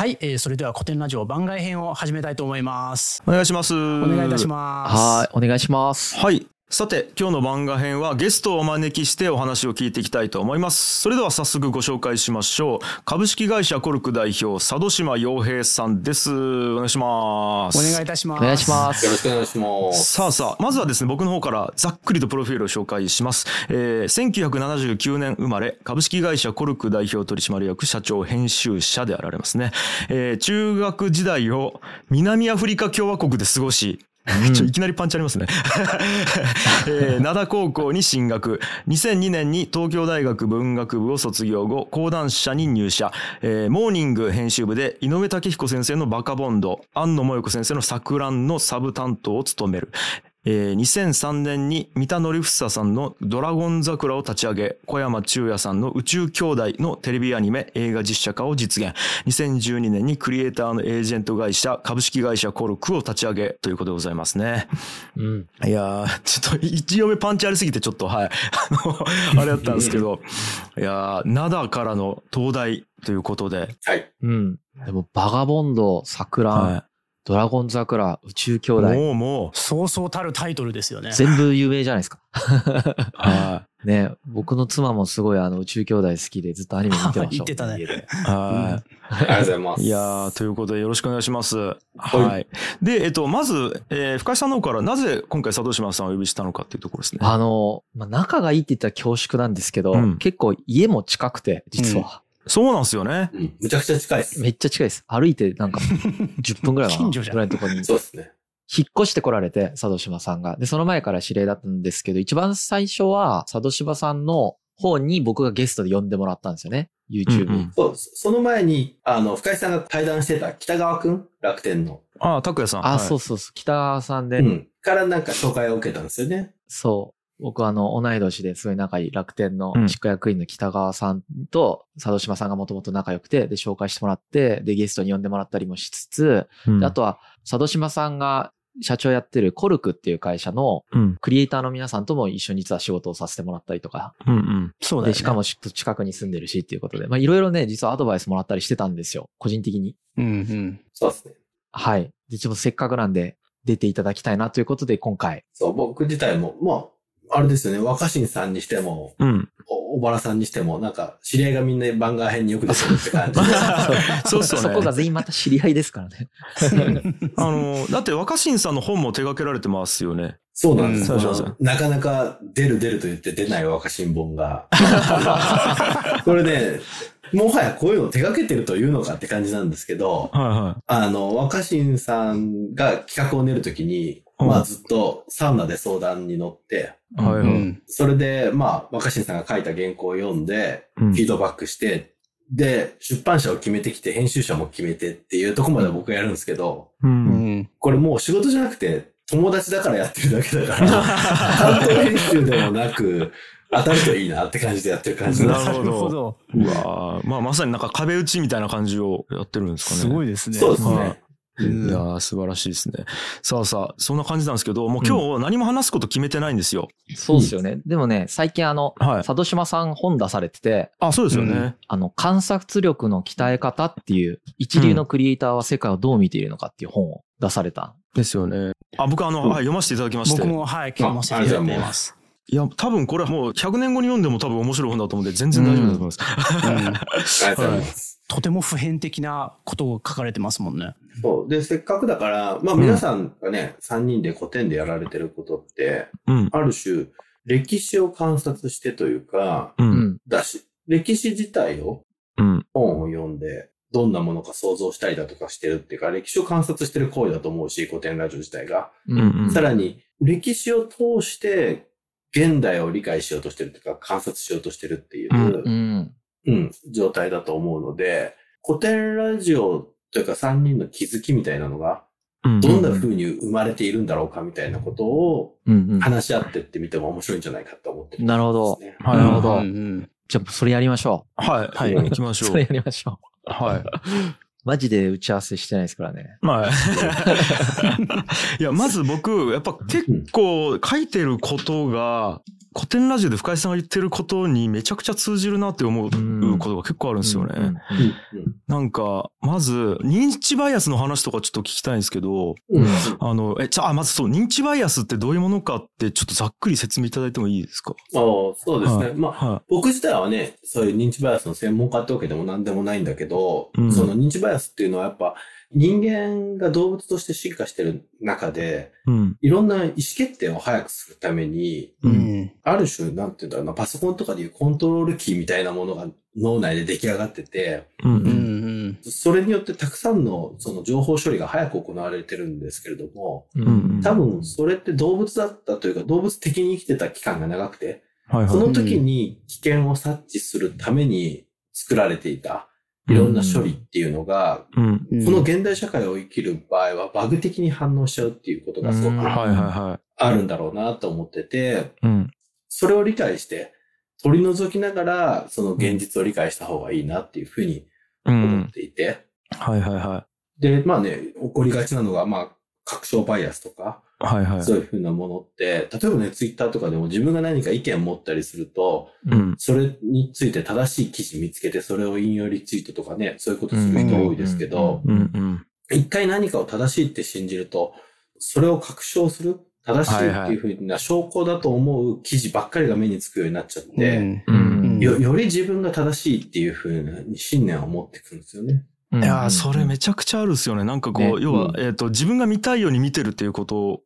はい、えー、それでは古典ラジオ番外編を始めたいと思います。お願いします。お願いいたします。はい、お願いします。はい。さて、今日の番外編はゲストをお招きしてお話を聞いていきたいと思います。それでは早速ご紹介しましょう。株式会社コルク代表、佐渡島洋平さんです。お願いします。お願いいたします。お願いします。よろしくお願いします。さあさあ、まずはですね、僕の方からざっくりとプロフィールを紹介します。えー、1979年生まれ、株式会社コルク代表取締役社長編集者であられますね。えー、中学時代を南アフリカ共和国で過ごし、ちょいきなりパンチありますね。えー、灘高校に進学。2002年に東京大学文学部を卒業後、講談社に入社。えー、モーニング編集部で井上武彦先生のバカボンド、安野萌子先生の錯乱のサブ担当を務める。えー、2003年に三田則房さんのドラゴン桜を立ち上げ、小山中也さんの宇宙兄弟のテレビアニメ映画実写化を実現。2012年にクリエイターのエージェント会社株式会社コルクを立ち上げということでございますね。うん。いやー、ちょっと一読目パンチありすぎてちょっとはい、あの、あれだったんですけど、いやー、灘からの東大ということで、はい。うん。でも、バガボンド、桜、はドラゴン桜、宇宙兄い、弟、もうもそうそうたるタイトルですよね。全部有名じゃないですか。う、はね、僕の妻もすごいあの宇宙兄弟好きでずっとアニメ見てました。言ってたね家でい、はありがとうございまい。す。いやー、ということでよろしくお願いします。はい。で、えっと、まず、えー深井さんの方からなぜ今回佐渡島さんをお呼びしたのかっていうところですね。あの、まあ、仲がいいって言ったら恐縮なんですけど、うん結構家も近くて、実は。そうなんですよね。うん。むちゃくちゃ近いです。めっちゃ近いです。歩いてなんか 10分ぐらいかな。近所じゃんぐらいのところに。そうですね。引っ越してこられて、佐渡島さんが。で、その前から指令だったんですけど、一番最初は佐渡島さんの方に僕がゲストで呼んでもらったんですよね。YouTube に。うんうんそう、その前に、あの、深井さんが対談してた北川くん楽天の。ああ、拓也さん。あ、はいそうそうそう。北川さんで、うん。からなんか紹介を受けたんですよね。そう。僕はあの、同い年ですごい仲いい楽天のうん執行役員の北川さんと佐渡島さんがもともと仲良くて、で、紹介してもらって、で、ゲストに呼んでもらったりもしつつ、うんであとは佐渡島さんが社長やってるコルクっていう会社のうん。クリエイターの皆さんとも一緒に実は仕事をさせてもらったりとか、うんうん。で、そうだよね。しかも近くに住んでるしっていうことで、まあいろいろね、実はアドバイスもらったりしてたんですよ。個人的に。うんうん。そうですね。はい。で、ちょっとせっかくなんで出ていただきたいなということで今回。そう、僕自体も、まあ、あれですよね、若新さんにしても、うん。お小原さんにしても、なんか、知り合いがみんな番外編によく出てるって感じで。そうっすよね。そこが全員また知り合いですからね。あの、だって若新さんの本も手掛けられてますよね。そうなんですよ、うんそうそうそうなかなか出る出ると言って出ない若新本が。これね、もはやこういうの手掛けてるというのかって感じなんですけど、はいはあの、若新さんが企画を練るときに、うんまあずっとサウナで相談に乗って、い。はいはい。うん。それで、まあ、若新さんが書いた原稿を読んで、うんフィードバックして、で、出版社を決めてきて、編集者も決めてっていうところまで僕がやるんですけど。これもう仕事じゃなくて、友達だからやってるだけだから、担当編集でもなく、当たるといいなって感じでやってる感じなんですなるほどうわーまあまさになんか壁打ちみたいな感じをやってるんですかね。すごいですね。そうですね。はいいやー素晴らしいですね。さあさあ、そんな感じなんですけど、もう今日何も話すこと決めてないんですよ。そうですよね。でもね、最近あの、はい。佐渡島さん本出されてて、あ、そうですよね。うんあの、観察力の鍛え方っていう、一流のクリエイターは世界をどう見ているのかっていう本を出された。ですよね。あ、僕あの、はい、読ませていただきまして。僕も、はい、聞ませていただいてます。いや、多分これはもう100年後に読んでも多分面白い本だと思うんで、全然大丈夫だと思います。うん ありがとうございます。とても普遍的なことを書かれてますもんね。そう。で、せっかくだから、まあ皆さんがね、3人で古典でやられてることって、うん。ある種、歴史を観察してというか、う。うんん。だし、歴史自体をうん。本を読んで、どんなものか想像したりだとかしてるっていうか、歴史を観察してる行為だと思うし、古典ラジオ自体が。うんうんさらに、歴史を通して、現代を理解しようとしてるっていうか、観察しようとしてるっていう、うんうん。うん、状態だと思うので、古典ラジオというか3人の気づきみたいなのが、うん。どんな風に生まれているんだろうかみたいなことを。話し合ってってみても面白いんじゃないかと思ってる、なるほど。ね。はいなるほどうんうんじゃあ、それやりましょはい。はい行きまう。しょ。そうれやりましょう。はい。マジで打ち合わせしてないですからね。はい。いや、まず僕、やっぱ結構書いてることが、古典ラジオで深井さんが言ってることにめちゃくちゃ通じるなって思うことが結構あるんですよね。なんか、まず、認知バイアスの話とかちょっと聞きたいんですけど、うん。あの、え、じゃあ、まずそう、認知バイアスってどういうものかって、ちょっとざっくり説明いただいてもいいですか？ああそうですね。はいまあ、は僕自体はね、そういう認知バイアスの専門家ってわけでも何でもないんだけど、うんその認知バイアスっていうのはやっぱ人間が動物として進化してる中で、い。うん。いろんな意思決定を早くするために、ううんん。ある種、なんていうんだろうな、パソコンとかでいうコントロールキーみたいなものが脳内で出来上がってて、うん。ううん。ん。それによってたくさんのその情報処理が早く行われてるんですけれども、うん多分それって動物だったというか動物的に生きてた期間が長くて、はいはい。その時に危険を察知するために作られていたいろんな処理っていうのが、うん。うんこの現代社会を生きる場合はバグ的に反応しちゃうっていうことがすごくあるんだろうなと思ってて。それを理解して取り除きながらその現実を理解した方がいいなっていうふうにう思っん。ていて、はいはいはで、まあね、起こりがちなのが、まあ、確証バイアスとか、い。はいはい。そういうふうなものって、例えばね、ツイッターとかでも自分が何か意見を持ったりすると、うん。それについて正しい記事見つけて、それを引用リツイートとかね、そういうことする人多いですけど。一回何かを正しいって信じると、それを確証する、正しいっていうふうな証拠だと思う記事ばっかりが目につくようになっちゃって、よより自分が正しいっていうふうな信念を持ってくるんですよね。いやー、それめちゃくちゃあるっすよね。なんかこう、ね要はう、んえっと、自分が見たいように見てるっていうこと。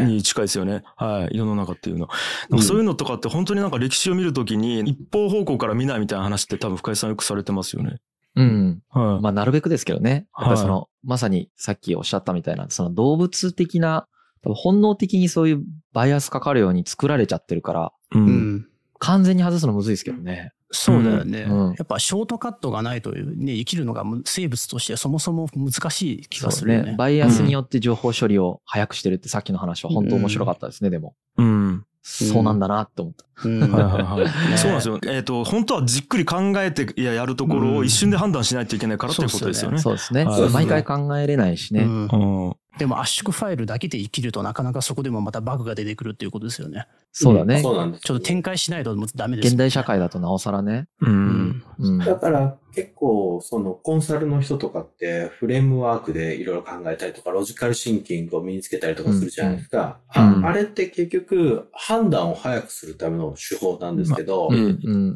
に近いですよね。はい。世の中っていうの。なんかそういうのとかって本当になんか歴史を見るときに一方方向から見ないみたいな話って多分深井さんよくされてますよね。うん。はい。まあ、なるべくですけどね。やっぱりその、はまさにさっきおっしゃったみたいな、その動物的な、多分本能的にそういうバイアスかかるように作られちゃってるから、う。うんん。完全に外すのむずいですけどね。そうだよね。うんうんやっぱショートカットがないというね、生きるのがむ生物としてそもそも難しい気がするよね。バイアスによって情報処理を早くしてるってさっきの話は本当面白かったですね、でも。うん。そうなんだなって思った。そうなんですよ。えっ、と、本当はじっくり考えていややるところを一瞬で判断しないといけないからっていうことですよね。そうですね。はい毎回考えれないしね。うんうん。でも圧縮ファイルだけで生きるとなかなかそこでもまたバグが出てくるっていうことですよね。そうだねそ。うなんですよちょっと展開しないとダメですよね。現代社会だとなおさらね。う。うんん。うん。だから結構そのコンサルの人とかってフレームワークでいろいろ考えたりとかロジカルシンキングを身につけたりとかするじゃないですか。うんああれって結局判断を早くするための手法なんですけど。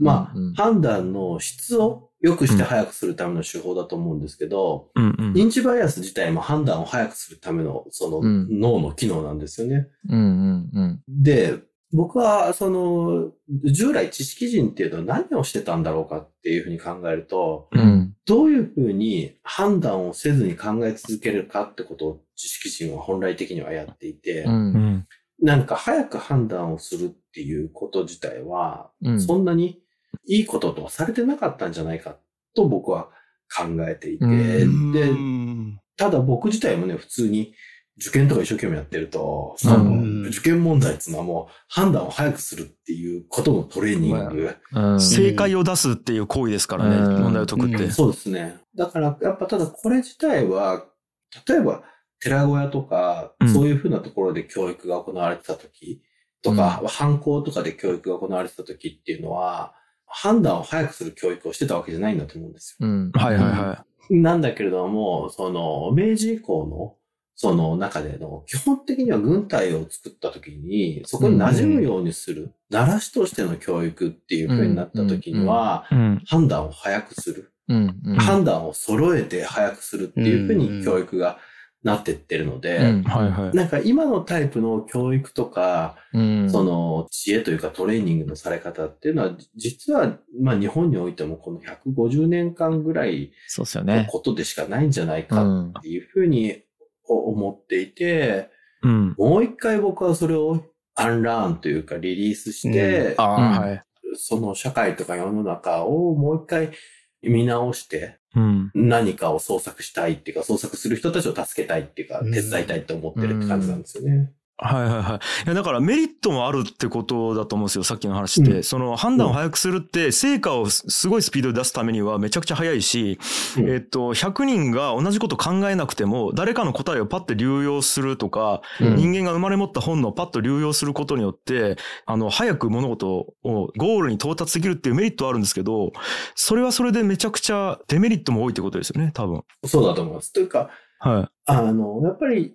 まあうん判断の質を良くして早くするための手法だと思うんですけど、うんうん。認知バイアス自体も判断を早くするためのそのうん脳の機能なんですよね。うんうんうん。で、僕は、その、従来知識人っていうのは何をしてたんだろうかっていうふうに考えると、うん。どういうふうに判断をせずに考え続けるかってことを知識人は本来的にはやっていて、うん。うん。なんか早く判断をするっていうこと自体は、うん。そんなにいいこととはされてなかったんじゃないかと僕は考えていて、うんでう、んただ僕自体もね、普通に受験とか一生懸命やってると、そのうん受験問題っていうのはもう判断を早くするっていうことのトレーニング。うん。正解を出すっていう行為ですからね、うん問題を解くって。うんそうですね。だから、やっぱただこれ自体は、例えば、寺小屋とかう、んそういうふうなところで教育が行われてた時とか、犯行とかで教育が行われてた時っていうのは、判断を早くする教育をしてたわけじゃないんだと思うんですよ。うん。はいはいはなんだけれども、その、明治以降の、その中での、基本的には軍隊を作った時に、そこに馴染むようにする、慣らしとしての教育っていう風になった時には、い。うん。判断を早くする。うん。うん。判断を揃えて早くするっていう風に教育がなってってるので、うんはいはい。なんか今のタイプの教育とか、うん。その知恵というかトレーニングのされ方っていうのは、実は、まあ日本においてもこの150年間ぐらいそうですよのね。ことでしかないんじゃないうかん。っていうふうに思っていて、うん。もう一回僕はそれをアンラーンというかリリースして。その社会とか世の中をもう一回見直してうん。何かを創作したいっていうか創作する人たちを助けたいっていうかうん手伝いたいと思ってるって感じなんですよね。はいはいはい。いや、だからメリットもあるってことだと思うんですよ、さっきの話って。うんその判断を早くするって、成果をすすごいスピードで出すためにはめちゃくちゃ早いし、うんえっと、100人が同じこと考えなくても、誰かの答えをパッて流用するとか、うん人間が生まれ持った本能をパッと流用することによって、あの、早く物事をゴールに到達できるっていうメリットはあるんですけど、それはそれでめちゃくちゃデメリットも多いってことですよね、多分。そうだと思います。というか、はい。あの、やっぱり、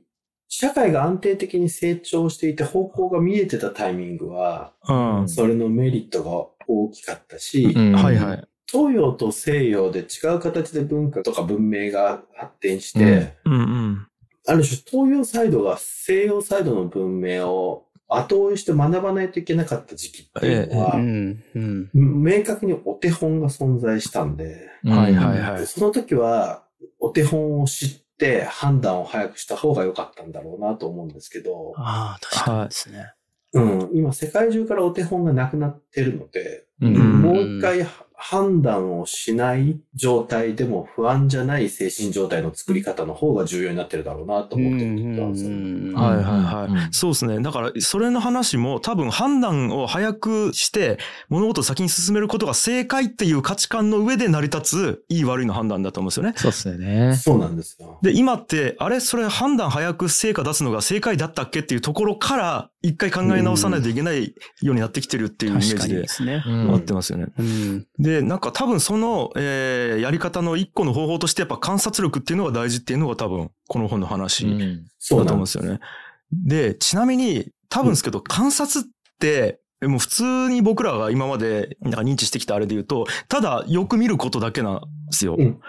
社会が安定的に成長していて方向が見えてたタイミングは、うん。それのメリットが大きかったし、うんはいはい。東洋と西洋で違う形で文化とか文明が発展して、うんうんうん。ある種東洋サイドが西洋サイドの文明を後追いして学ばないといけなかった時期っていうのは、うん。うん。明確にお手本が存在したんで、はいはいはい。その時はお手本を知って判断を早くした方が良かったんだろうなと思うんですけど、ああ、確かにですね。うん、今世界中からお手本がなくなってるので、うん。うん。もう一回判断をしない状態でも不安じゃない精神状態の作り方の方が重要になってるだろうなと思ってたんですよね。はいはいはい。うんそうですね。だから、それの話も多分判断を早くして、物事を先に進めることが正解っていう価値観の上で成り立つ、いい悪いの判断だと思うんですよね。そうっすよね。そうなんですよ。で、今って、あれ？それ判断早く成果出すのが正解だったっけっていうところから、一回考え直さないといけないようになってきてるっていうイメージでですね。うんなってますよね。うん。で、なんか多分その、えーやり方の一個の方法としてやっぱ観察力っていうのが大事っていうのが多分この本の話。だとなんですよ。思うんですよね。で、ちなみに、多分ですけど、観察って、もう普通に僕らが今までなんか認知してきたあれで言うと、ただよく見ることだけなんですよ。うんうん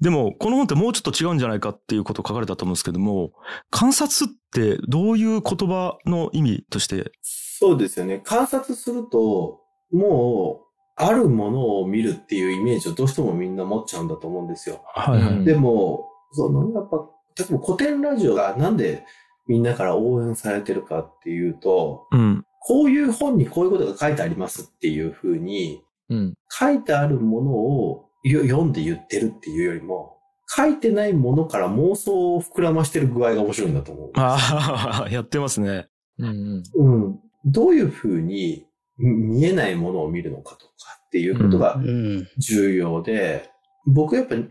でも、この本ってもうちょっと違うんじゃないかっていうこと書かれたと思うんですけども、観察ってどういう言葉の意味として、そうですよね。観察すると、もう、あるものを見るっていうイメージをどうしてもみんな持っちゃうんだと思うんですよ。はいはい。うんでも、その、やっぱ、例えば古典ラジオがなんでみんなから応援されてるかっていうと、うん。こういう本にこういうことが書いてありますっていうふうに、うん。書いてあるものをよ読んで言ってるっていうよりも、書いてないものから妄想を膨らましてる具合が面白いんだと思う。ああ、やってますね。うん。うん。どういうふうにみ見えないものを見るのかとかっていうことがうん。重要で、僕やっぱり、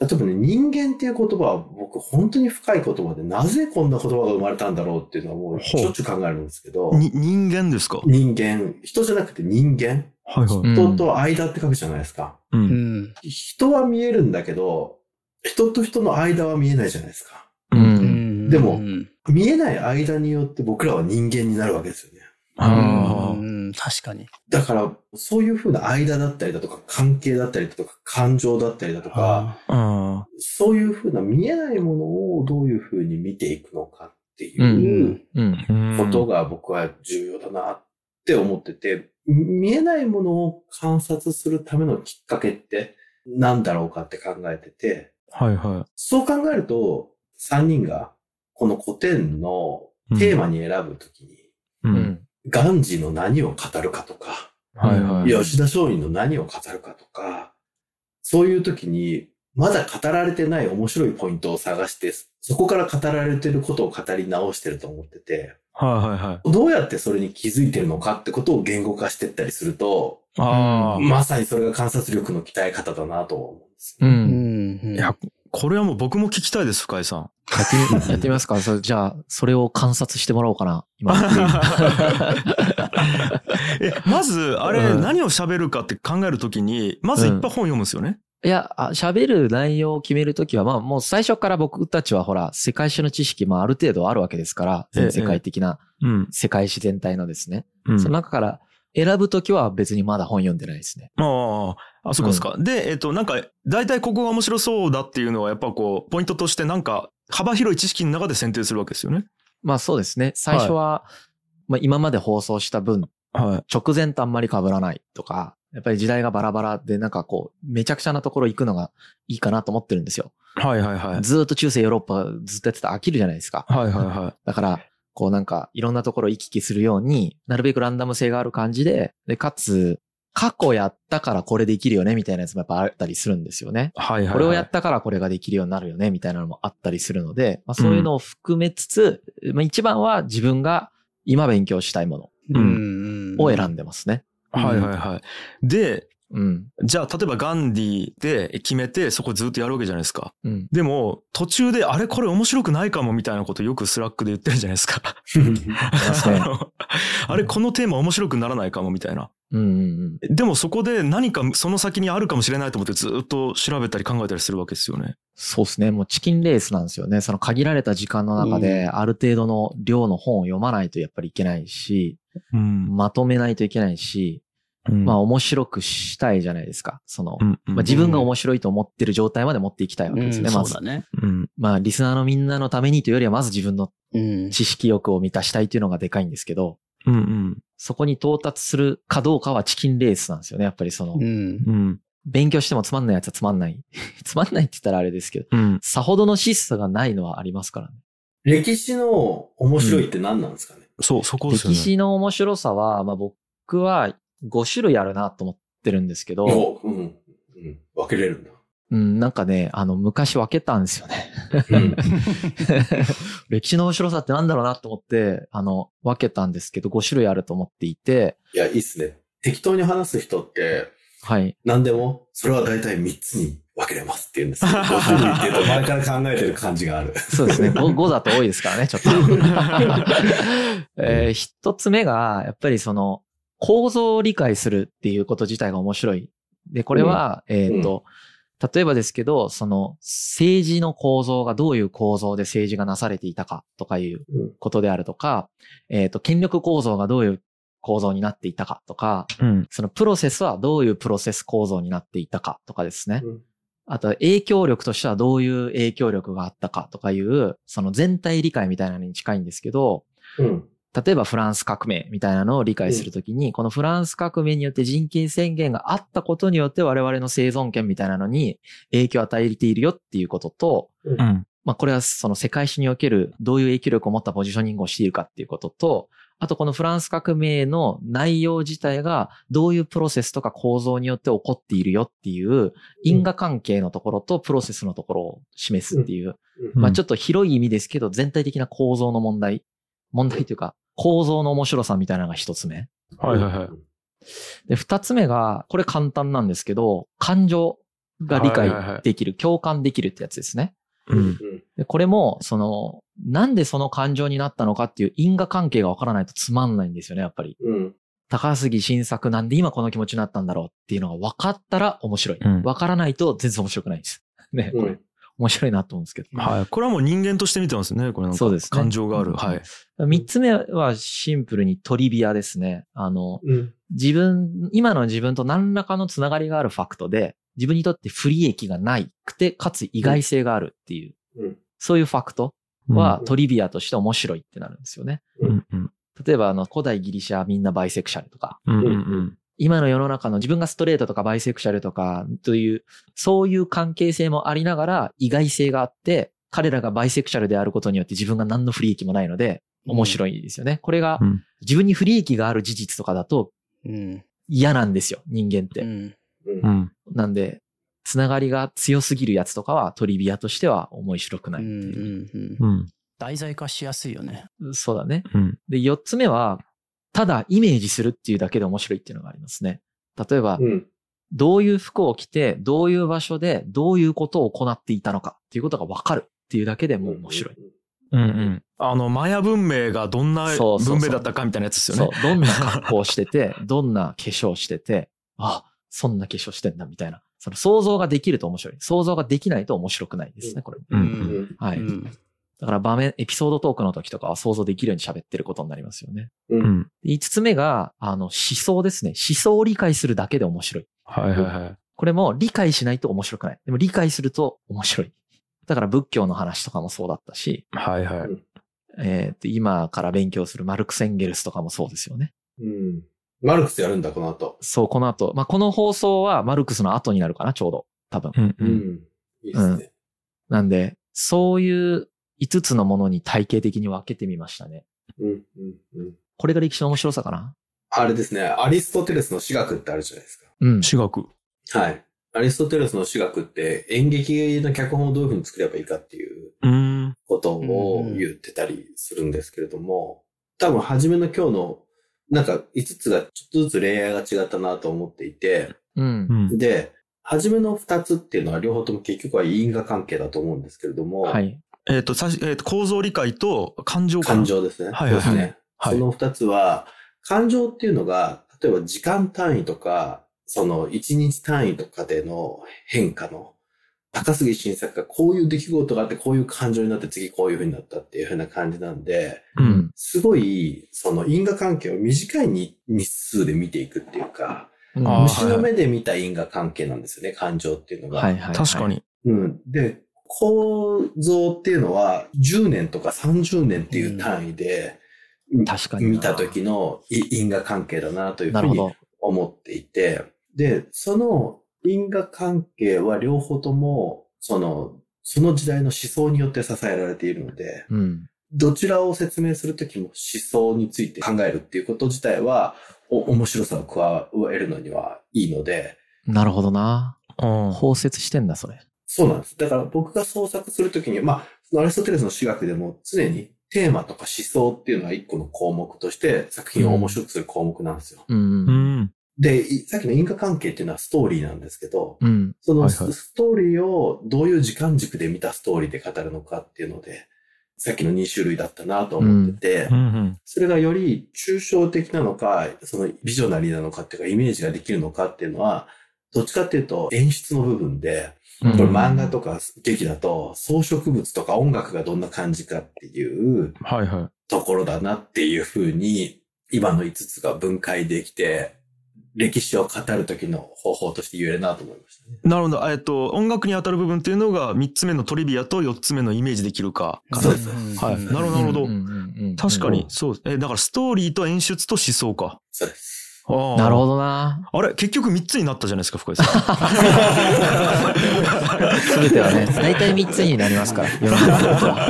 例えばね、人間っていう言葉は僕本当に深い言葉で、なぜこんな言葉が生まれたんだろうっていうのはもうしょっちゅう考えるんですけど、に人間ですか？人間、人じゃなくて人間、はいはい。うん人と間って書くじゃないですか。う。うんん。人は見えるんだけど、人と人の間は見えないじゃないですか。う。うんん。でもうん見えない間によって僕らは人間になるわけですよね。あうん確かに。だから、そういうふうな間だったりだとか、関係だったりだとか、感情だったりだとか、あ。あそういうふうな見えないものをどういうふうに見ていくのかっていううん。あ。ことが僕は重要だなって思ってて、見えないものを観察するためのきっかけって何だろうかって考えてて、はいはそう考えると、3人がこの古典のい。テーマに選ぶときに、う。うんん。ガンジーの何を語るかとか、はいはい。吉田松陰の何を語るかとか、そういう時に、まだ語られてない面白いポイントを探して、そこから語られてることを語り直してると思ってて、はいはいはい。どうやってそれに気づいてるのかってことを言語化していったりすると、ああ。まさにそれが観察力の鍛え方だなと思うんですう。よ。うんん。いや、これはもう僕も聞きたいです、深井さん。やってみ、やってみますか？それじゃあ、それを観察してもらおうかな。今。え、まず、あれ、うん何を喋るかって考えるときに、まずいっぱい本読むんですよね。いや、あ喋る内容を決めるときは、まあもう最初から僕たちはほら、世界史の知識もある程度あるわけですから、ええ全世界的なうん。世界史全体のですね。うん。その中から選ぶときは別にまだ本読んでないですね。ああ、あ、そっかそっか。で、えっと、なんか、大体ここが面白そうだっていうのは、やっぱこう、ポイントとしてなんか、幅広い知識の中で選定するわけですよね。まあそうですね。最初は、まあ今まで放送した分、は直前とあんまり被らないとか、やっぱり時代がバラバラでなんかこう、めちゃくちゃなところ行くのがいいかなと思ってるんですよ。い。はいはいはい。ずーっと中世ヨーロッパずっとやってたら飽きるじゃないですか。はいはいはだから、こうなんかいろんなところ行き来するように、なるべくランダム性がある感じで、で、かつ、過去やったからこれできるよねみたいなやつもやっぱあったりするんですよね。はいはいはい。これをやったからこれができるようになるよねみたいなのもあったりするので、まあ、そういうのを含めつつ、まあ、一番は自分が今勉強したいもうんのを選んでますね。はいはいはい。で、うん。じゃあ、例えばガンディで決めて、そこずっとやるわけじゃないですか。うん。でも、途中で、あれこれ面白くないかもみたいなことよく Slack で言ってるじゃないですか。あのあれこのテーマ面白くならないかもみたいな。うんうんうん。でもそこで何かその先にあるかもしれないと思ってずっと調べたり考えたりするわけですよね。そうですね。もうチキンレースなんですよね。その限られた時間の中で、ある程度の量の本を読まないとやっぱりいけないし、うん。まとめないといけないし、まあ面白くしたいじゃないですか。その、うん、うんまあ、自分が面白いと思ってる状態まで持っていきたいわけですね、うんまずそうだ。ね。うん。まあ、リスナーのみんなのためにというよりは、まず自分のうん。知識欲を満たしたいというのがでかいんですけど、うんうん。そこに到達するかどうかはチキンレースなんですよね。やっぱりそのう、ん。うん。勉強してもつまんないやつはつまんない。つまんないって言ったらあれですけど、うん。さほどの質素がないのはありますからね。歴史の面白いって何なんですかね、そう、そこですよね。歴史の面白さは、まあ僕は5種類あるなと思ってるんですけど、おうん。うん。分けれるんだ。うん、なんかね、あの、昔分けたんですよね。うん。歴史の面白さってなんだろうなと思って、あの、分けたんですけど、5種類あると思っていて、いや、いいっすね。適当に話す人って、はい。何でも、それは大体3つに分けれますって言うんですよ。5種類っていうと前から考えてる感じがある。そうですね。5, 5だと多いですからね、ちょっと。えー一つ目が、やっぱりその、構造を理解するっていうこと自体が面白い。で、これは、えっ、と、例えばですけど、その、政治の構造がどういう構造で政治がなされていたかとかいううんことであるとか、えっ、と、権力構造がどういう構造になっていたかとか、うん。そのプロセスはどういうプロセス構造になっていたかとかですね。うんあと、影響力としてはどういう影響力があったかとかいう、その全体理解みたいなのに近いんですけど、うん。例えばフランス革命みたいなのを理解するときに、このフランス革命によって人権宣言があったことによって我々の生存権みたいなのに影響を与えているよっていうことと、うん。まあこれはその世界史におけるどういう影響力を持ったポジショニングをしているかっていうことと、あとこのフランス革命の内容自体がどういうプロセスとか構造によって起こっているよっていう因果関係のところとプロセスのところを示すっていう、うん。まあちょっと広い意味ですけど全体的な構造の問題、問題というか構造の面白さみたいなのが一つ目。はいはいはい。で、二つ目が、これ簡単なんですけど、感情が理はいはいはい解できる、共感できるってやつですね。うん。で、これも、その、なんでその感情になったのかっていう因果関係がわからないとつまんないんですよね、やっぱり。うん。高杉晋作なんで今この気持ちになったんだろうっていうのが分かったら面白い。うん分からないと全然面白くないです。ね、これうん。面白いなと思うんですけど。はい。これはもう人間として見てますね。これなんか。そうですね感情がある。はい。三つ目はシンプルにトリビアですね。あの、うん。自分、今の自分と何らかのつながりがあるファクトで、自分にとって不利益がないくて、かつ意外性があるっていう、うんそういうファクトはうんトリビアとして面白いってなるんですよね。うんうん。例えばあの古代ギリシャはみんなバイセクシャルとか、うんうんうん。今の世の中の自分がストレートとかバイセクシャルとかという、そういう関係性もありながら意外性があって、彼らがバイセクシャルであることによって自分が何の不利益もないので、面白いですよね。これがうん自分に不利益がある事実とかだとうん。嫌なんですよ、人間って。うん。うんうん。なんで、つながりが強すぎるやつとかはトリビアとしては面白くうないっていう。ん。うん。うん。題材化しやすいよね。そうだね。うん。で、四つ目は、ただイメージするっていうだけで面白いっていうのがありますね。例えば、うん。どういう服を着て、どういう場所で、どういうことを行っていたのかっていうことがわかるっていうだけでもう面白い。うんうん。あの、マヤ文明がどんな文明だったかみたいなやつですよね。そう。どんな格好をしてて、どんな化粧をしてて、あ、そんな化粧してんだみたいな。その想像ができると面白い。想像ができないと面白くないですね、これ。うんうん。はい。うん。だから場面、エピソードトークの時とかは想像できるように喋ってることになりますよね。う。うんん。5つ目が、あの、思想ですね。思想を理解するだけで面白い。はいはいはい。これも理解しないと面白くない。でも理解すると面白い。だから仏教の話とかもそうだったし、はいはい。えーと今から勉強するマルクス・エンゲルスとかもそうですよね。うん。マルクスやるんだ、この後。そう、この後、まあ、この放送はマルクスの後になるかな、ちょうど。多分。うんう。うんん。いいですね。なんで、そういう5つのものに体系的に分けてみましたね。うん。うん。うん。これが歴史の面白さかな？あれですね、アリストテレスの私学ってあるじゃないですうん。私学。か。はい。アリストテレスの私学って演劇の脚本をどういうふうに作ればいいかっていう。ことを言ってたりするんですけれども、多分初めの今日のなんか5つがちょっとずつレイヤーが違ったなと思っていて、うんう。ん。で、初めの2つっていうのは両方とも結局は因果関係だと思うんですけれども、はい。えっ、と、さしえーと、構造理解と感情感。情ですね。はいはいはいそうですね。はいその2つは、感情っていうのが、例えば時間単位とか、その1日単位とかでの変化の、高杉晋作がこういう出来事があって、こういう感情になって次こういう風になったっていう風な感じなんで、う。うんん。すごい、その因果関係を短い日日数で見ていくっていうか、虫の目で見た因果関係なんですよね、感情っていうのが。はいはい。確か。に。うん。で、構造っていうのは10年とか30年っていう単位で、確かにな見た時のい因果関係だなというふうに。思っていて、で、その因果関係は両方とも、その、その時代の思想によって支えられているので、うん。どちらを説明するときも思想について考えるっていうこと自体は、お面白さを加えるのにはいいので、なるほどな。うん包摂してんだ、それ。そうなんです。だから僕が創作するときに、まあ、そのアリストテレスの私学でも常にテーマとか思想っていうのは一個の項目として作品を面白くする項目なんですよ。う。うんん。で、いさっきの因果関係っていうのはストーリーなんですけど、うん。そのストーリーをどういう時間軸で見たストーリーで語るのかっていうので、さっきの2種類だったなと思ってて。それがより抽象的なのか、そのビジョナリーなのかっていうかイメージができるのかっていうのは、どっちかっていうと演出の部分で、うんこれ漫画とか劇だと装飾物とか音楽がどんな感じかっていうはいはところだなっていうふうに、今の5つが分解できて、歴史を語る時の方法として言えるなと思いましたね。い。なるほど。えっと、音楽に当たる部分っていうのが3つ目のトリビアと4つ目のイメージできるか。そうですはいなるほどなるほど確かに、そう。え、だからストーリーと演出と思想か。そうです。あなるほど。どな。あれ結局3つになったじゃないですか、深井さん。すべてはね、大体3つになりますから、世の中のことは。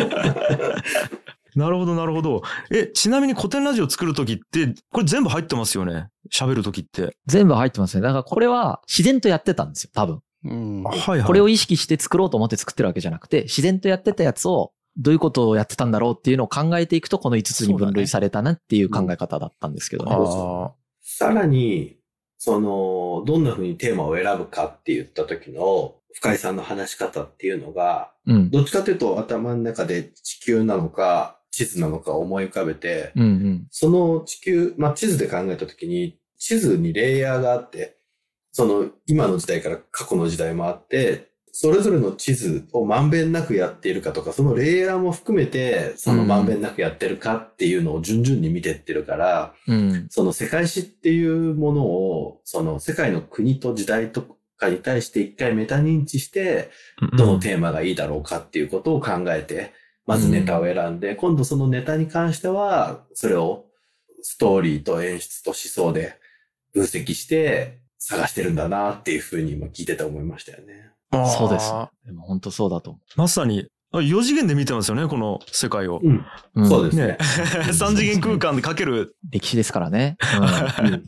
なるほど、なるほど。え、ちなみに古典ラジオ作るときって、これ全部入ってますよね？喋るときって。全部入ってますね。だからこれは自然とやってたんですよ、多分。うんはいはい。これを意識して作ろうと思って作ってるわけじゃなくて、自然とやってたやつを、どういうことをやってたんだろうっていうのを考えていくと、この5つに分類されたなっていう考え方だったんですけどね。あさらに、その、どんな風にテーマを選ぶかって言った時の、深井さんの話し方っていうのが、うん。どっちかというと頭の中で地球なのか、地図なのかを思い浮かべて、うんうん。その地球、まあ、地図で考えたときに、地図にレイヤーがあって、その今の時代から過去の時代もあって、それぞれの地図をまんべんなくやっているかとか、そのレイヤーも含めて、そのまんべんなくやってるかっていうのを順々に見てってるから、うん。その世界史っていうものを、その世界の国と時代とかに対して一回メタ認知して、ーどのテーマがいいだろうかっていうことを考えて、まずネタを選んで、今度そのネタに関しては、それをストーリーと演出と思想で分析して探してるんだなっていうふうに今聞いてて思いましたよね。そうです。でも本当そうだと思まさに、4次元で見てますよね、この世界を。うん。う。うんそうですねね。3次元空間でかける。歴史ですからね。うん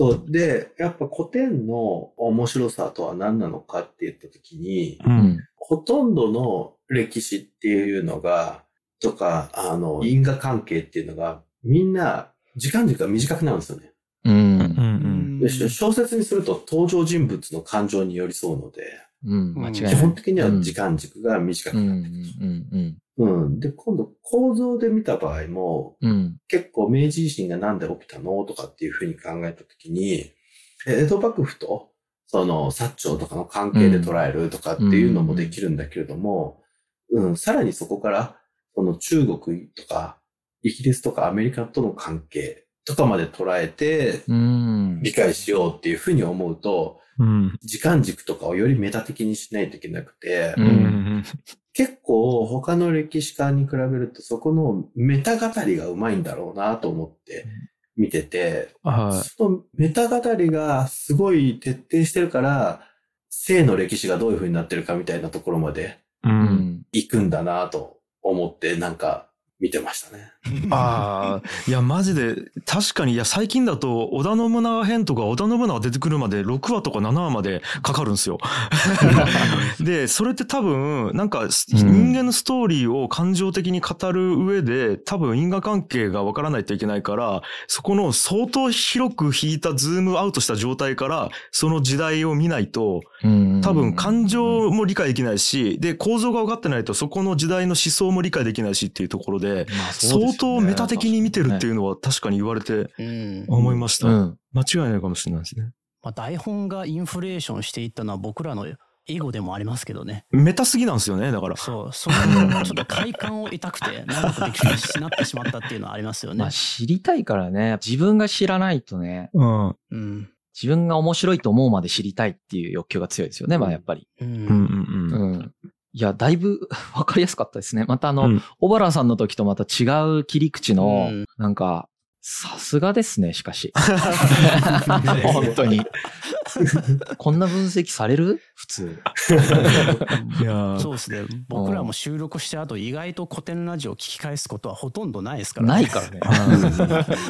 そう。で、やっぱ古典の面白さとは何なのかって言ったときに。うん。ほとんどの歴史っていうのが、とか、あの、因果関係っていうのが、みんな時間軸が短くなるんですよね。うん。うんうん。で小説にすると登場人物の感情に寄り添うので、うん。間違いない。基本的には時間軸が短くなってくる。ん。うん。うん。で、今度構造で見た場合も、うん。結構明治維新がなんで起きたのとかっていうふうに考えたときに、え江戸幕府とその薩長とかの関係で捉えるとかっていうのもできるんだけれども、うん、さらにそこから、その中国とか、イギリスとかアメリカとの関係とかまで捉えてうん。理解しようっていうふうに思うと、うん。時間軸とかをよりメタ的にしないといけなくて、ううんん。結構他の歴史家に比べるとそこのメタ語りがうまいんだろうなと思って見てて、はそのメタ語りがすごい徹底してるから、性の歴史がどういう風になってるかみたいなところまで。行くんだなと思って、なんか見てましたね。ああ、いや、マジで、確かに、いや、最近だと、織田信長編とか、織田信長出てくるまで6話とか7話までかかるんですよ。で、それって多分、なんか、人間のストーリーを感情的に語る上で、多分因果関係がわからないといけないから、そこの相当広く引いたズームアウトした状態から、その時代を見ないと、多分感情も理解できないし、で、構造が分かってないと、そこの時代の思想も理解できないしっていうところで、相当メタ的に見てるっていうのは確かに言われてうん思いました。うん。間違いないかもしれないですね。まあ、台本がインフレーションしていったのは僕らのエゴでもありますけどね。メタすぎなんですよね、だから。そう、そのちょっと快感を得たくて 長くできなってしまったっていうのはありますよねまあ。知りたいからね、自分が知らないとね、うん。うん。自分が面白いと思うまで知りたいっていう欲求が強いですよね、まあやっぱり。う。うんんうんうん。うん。いや、だいぶ わかりやすかったですね。またあの、うん小原さんの時とまた違う切り口の、うんなんか、さすがですね、しかし。本当に。こんな分析される？普通。いやーそうですね。僕らも収録して後意外と古典ラジオを聞き返すことはほとんどないですから、ないからね。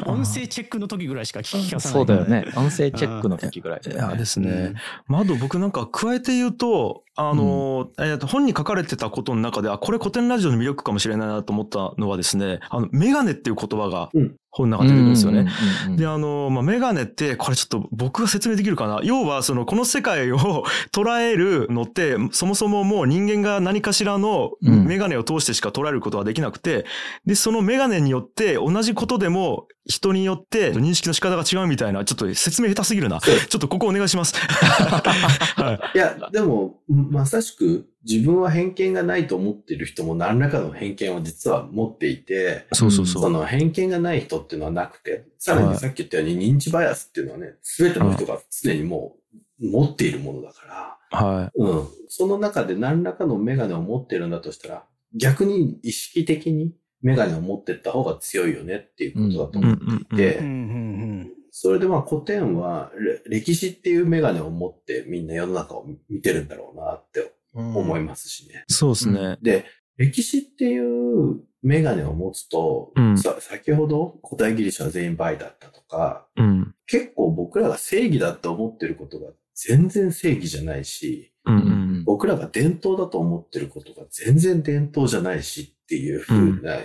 音声チェックの時ぐらいしか聞き返さない、そうだよ。ね。音声チェックの時ぐらい。いやですねうん。まあ、あと僕なんか加えて言うと、あの、えっと、本に書かれてたことの中で、あ、これ古典ラジオの魅力かもしれないなと思ったのはですね、あの、メガネっていう言葉がうん本の中で出てくるんですよね。うんうんうんで、あの、まあ、メガネって、これちょっと僕が説明できるかな？要は、その、この世界を捉えるのって、そもそももう人間が何かしらのうんメガネを通してしか捉えることはできなくて、で、そのメガネによって同じことでも人によって認識の仕方が違うみたいな、ちょっと説明下手すぎるな。ちょっとここお願いします。はい。いや、でも、まさしく自分は偏見がないと思っている人も何らかの偏見を実は持っていて、そうそうそう。その偏見がない人っていうのはなくて、さらはいにさっき言ったように認知バイアスっていうのはね、すべての人が常にもう持っているものだから、はい。うん。その中で何らかのメガネを持ってるんだとしたら、逆に意識的にメガネを持ってった方が強いよねっていうことだと思っていて、うんうんそれでまあ古典はれ歴史っていうメガネを持ってみんな世の中を見てるんだろうなってうん。思いますしね。そうですね。で、歴史っていうメガネを持つと、うんさ先ほど古代ギリシャは全員バイだったとか、うん。結構僕らが正義だと思ってることが全然正義じゃないし、うんう。うんん僕らが伝統だと思ってることが全然伝統じゃないしっていう風な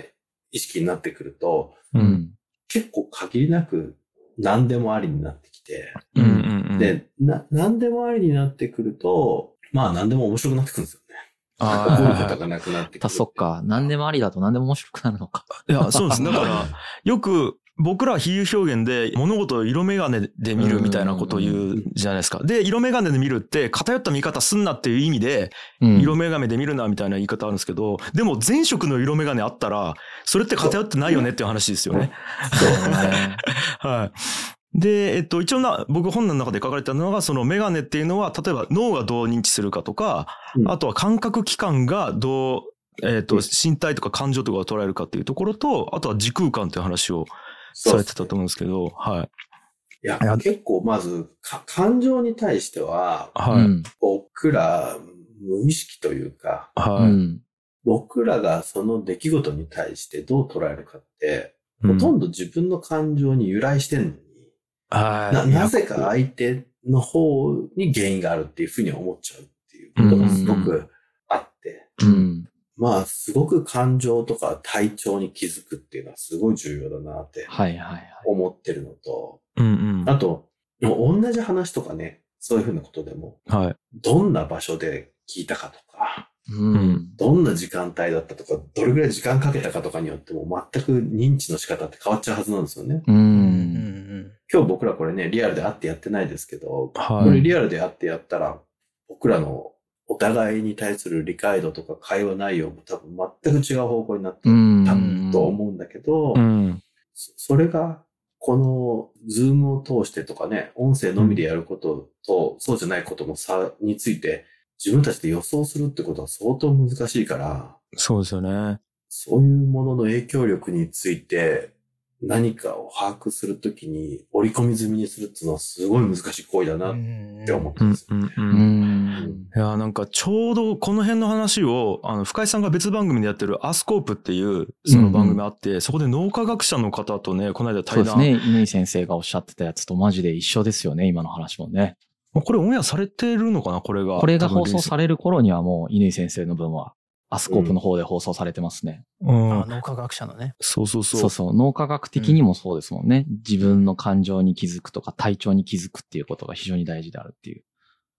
意識になってくると、う。うんん。結構限りなく何でもありになってきて、うんうんうん。で、な、何でもありになってくると、まあ何でも面白くなってくるんですよね。あ怒るーことがなくなってくたる。そっか。何でもありだと何でも面白くなるのか。いや、そうです。だから、よく僕らは比喩表現で物事を色眼鏡で見るみたいなことを言うじゃないですか。で、色眼鏡で見るって偏った見方すんなっていう意味で、うん色眼鏡で見るなみたいな言い方あるんですけど、でも前色の色眼鏡あったら、それって偏ってないよねっていう話ですよね。そうね。はい。で、えっと、一応な、僕本の中で書かれたのが、そのメガネっていうのは、例えば脳がどう認知するかとか、うんあとは感覚器官がどう、えっと、うん身体とか感情とかを捉えるかっていうところと、あとは時空間っていう話をされてたと思うんですけど、はい。いや結構まず、か感情に対しては、はい。うん僕ら無意識というか、はい。うん。僕らがその出来事に対してどう捉えるかって、うんほとんど自分の感情に由来してんのに、はい。な、なぜか相手の方に原因があるっていうふうに思っちゃうっていうことがすごくあって、うん。まあ、すごく感情とか体調に気づくっていうのはすごい重要だなってはいはいはい。思ってるのと。あと、同じ話とかね、そういうふうなことでも、はい。どんな場所で聞いたかとか、うん。どんな時間帯だったとか、どれぐらい時間かけたかとかによっても全く認知の仕方って変わっちゃうはずなんですよね。う。うんん今日僕らこれね、リアルで会ってやってないですけど、はいこれリアルで会ってやったら、僕らのお互いに対する理解度とか会話内容も多分全く違う方向になってうん。たと思うんだけど、それが、この Zoom を通してとかね、音声のみでやることと、そうじゃないことの差について、自分たちで予想するってことは相当難しいから、そうですよね。そういうものの影響力について、何かを把握するときに織り込み済みにするっていうのはすごい難しい行為だなって思ってます。うんうんううんん。いや、なんかちょうどこの辺の話を、あの、深井さんが別番組でやってる a scope っていう、その番組あって、そこで脳科学者の方とね、この間そう対談。ですね。乾先生がおっしゃってたやつとマジで一緒ですよね、今の話もね。これオンエアされてるのかなこれが。これが放送れされる頃にはもう乾先生の分は、アスコープの方で放送されてますね。うんあ。脳科学者のね。そうそうそう。そうそう。脳科学的にもそうですもんね。自分の感情に気づくとか体調に気づくっていうことが非常に大事であるっていう。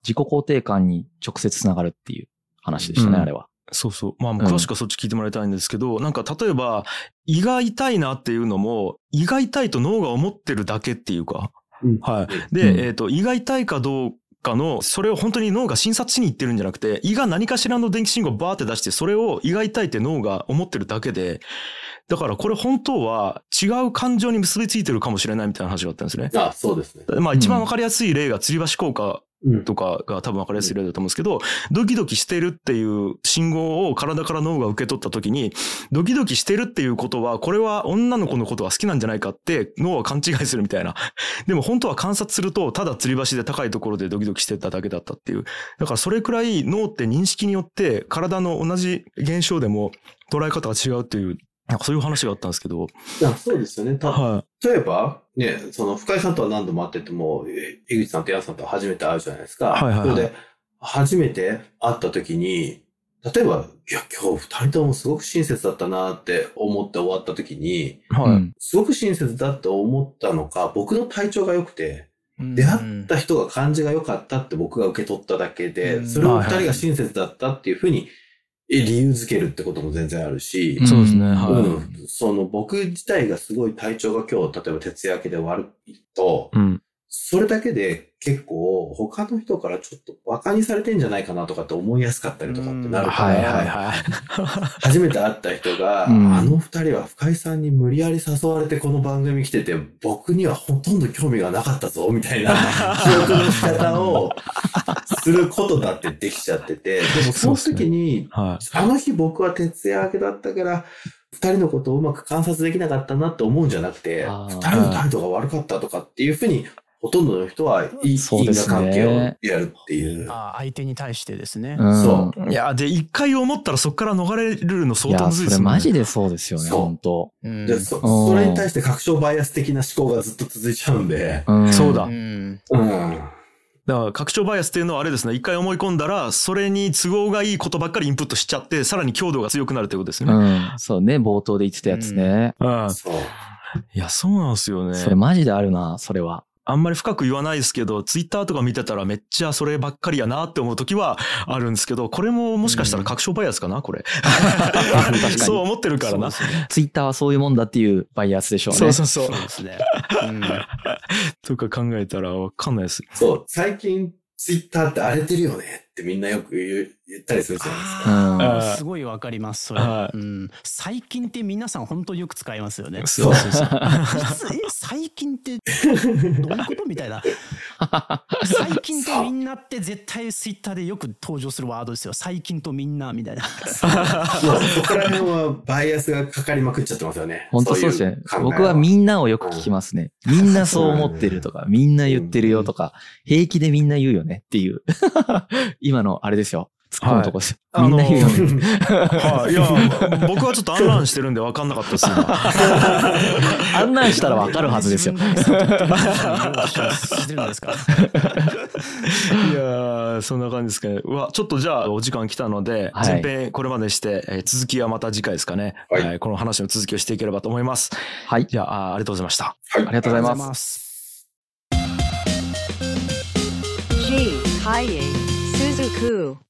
自己肯定感に直接つながるっていう話でしたね、うんあれは。そうそう。まあ、ん詳しくはそっち聞いてもらいたいんですけど、なんか例えば、胃が痛いなっていうのも、胃が痛いと脳が思ってるだけっていうか。うんはい。で、うんえっ、と、胃が痛いかどうかの、それを本当に脳が診察しに行ってるんじゃなくて、胃が何かしらの電気信号をバーって出して、それを胃が痛いって脳が思ってるだけで、だからこれ本当は違う感情に結びついてるかもしれないみたいな話があったんですね。あ、そうですね。まあ一番わかりやすい例が吊り橋効果うん。とかが多分分かりやすい例だと思うんですけど、ドキドキしてるっていう信号を体から脳が受け取った時に、ドキドキしてるっていうことは、これは女の子のことが好きなんじゃないかって脳は勘違いするみたいな。でも本当は観察すると、ただ吊り橋で高いところでドキドキしてただけだったっていう。だからそれくらい脳って認識によって体の同じ現象でも捉え方が違うっていう、なんかそういう話があったんですけど。あそうですよね。たは例えば、ね、その深井さんとは何度も会ってても、え江口さんと矢さんとは初めて会うじゃないですか。はいはいはいそれで、初めて会った時に、例えば、いや、今日二人ともすごく親切だったなって思って終わった時に、い。はい。うんすごく親切だって思ったのか、僕の体調が良くて、出会った人が感じが良かったって僕が受け取っただけで、うんそれを二人が親切だったっていうふうにえ理由づけるってことも全然あるし、そうですね。うんはい。うん、その僕自体がすごい体調が今日、例えば徹夜明けで悪いと、うん。それだけで結構他の人からちょっと馬鹿にされてんじゃないかなとかって思いやすかったりとかってなるかはいはいら、はい。初めて会った人が、うんあの二人は深井さんに無理やり誘われてこの番組来てて、僕にはほとんど興味がなかったぞ、みたいな記憶の仕方をすることだってできちゃってて、でもその時に、はい。あの日僕は徹夜明けだったから、二人のことをうまく観察できなかったなって思うんじゃなくて、二人の態度が悪かったとかっていうふうに、ほとんどの人はいい因果関係をやるっていう。あ相手に対してですね。うん。そいや、で、一回思ったらそこから逃れるのい相当ずいですね。マジでそうですよね、本当。うん。でそうん。それに対して確証バイアス的な思考がずっと続いちゃうんで、うん。そうだ。うんうん。だから拡張バイアスっていうのはあれですね、一回思い込んだら、それに都合がいいことばっかりインプットしちゃって、さらに強度が強くなるということですね。うん。そうね、冒頭で言ってたやつね。うんそう。いや、そうなんですよね。それマジであるな、それは。あんまり深く言わないですけど、ツイッターとか見てたらめっちゃそればっかりやなって思う時はあるんですけど、これももしかしたら拡張バイアスかなこれ。そう思ってるからな。ねツイッターはそういうもんだっていうバイアスでしょうね。そうそうそうそう。ですね。うん とか考えたらわかんないです。そう。最近、ツイッターって荒れてるよねってみんなよく言う言ったりするじゃないですか。すごいわかります、それ、はいうん。最近って皆さん本当よく使いますよね。そうそうそう。最近ってどういうこと？みたいな。最近とみんなって絶対ツイッターでよく登場するワードですよ。最近とみんなみたいな。そこら辺はバイアスがかかりまくっちゃってますよね。本当そうですね。僕はみんなをよく聞きますね。みんなそう思ってるとか、みんな言ってるよとか、平気でみんな言うよねっていう。今のあれですよ。突っ込むとこですよ。はいみんな言うよね。はい。いや、僕はちょっとアンランしてるんで分かんなかったです今 案内したらわかるはずですよ。いやー、そんな感じですかね。うわ、ちょっとじゃあお時間来たので、はい前編これまでして、えー続きはまた次回ですかね、はいえーこの話の続きをしていければと思います。はい。じゃあ、あありがとうございました。はいありがとうございます。G. Kaye Suzuku.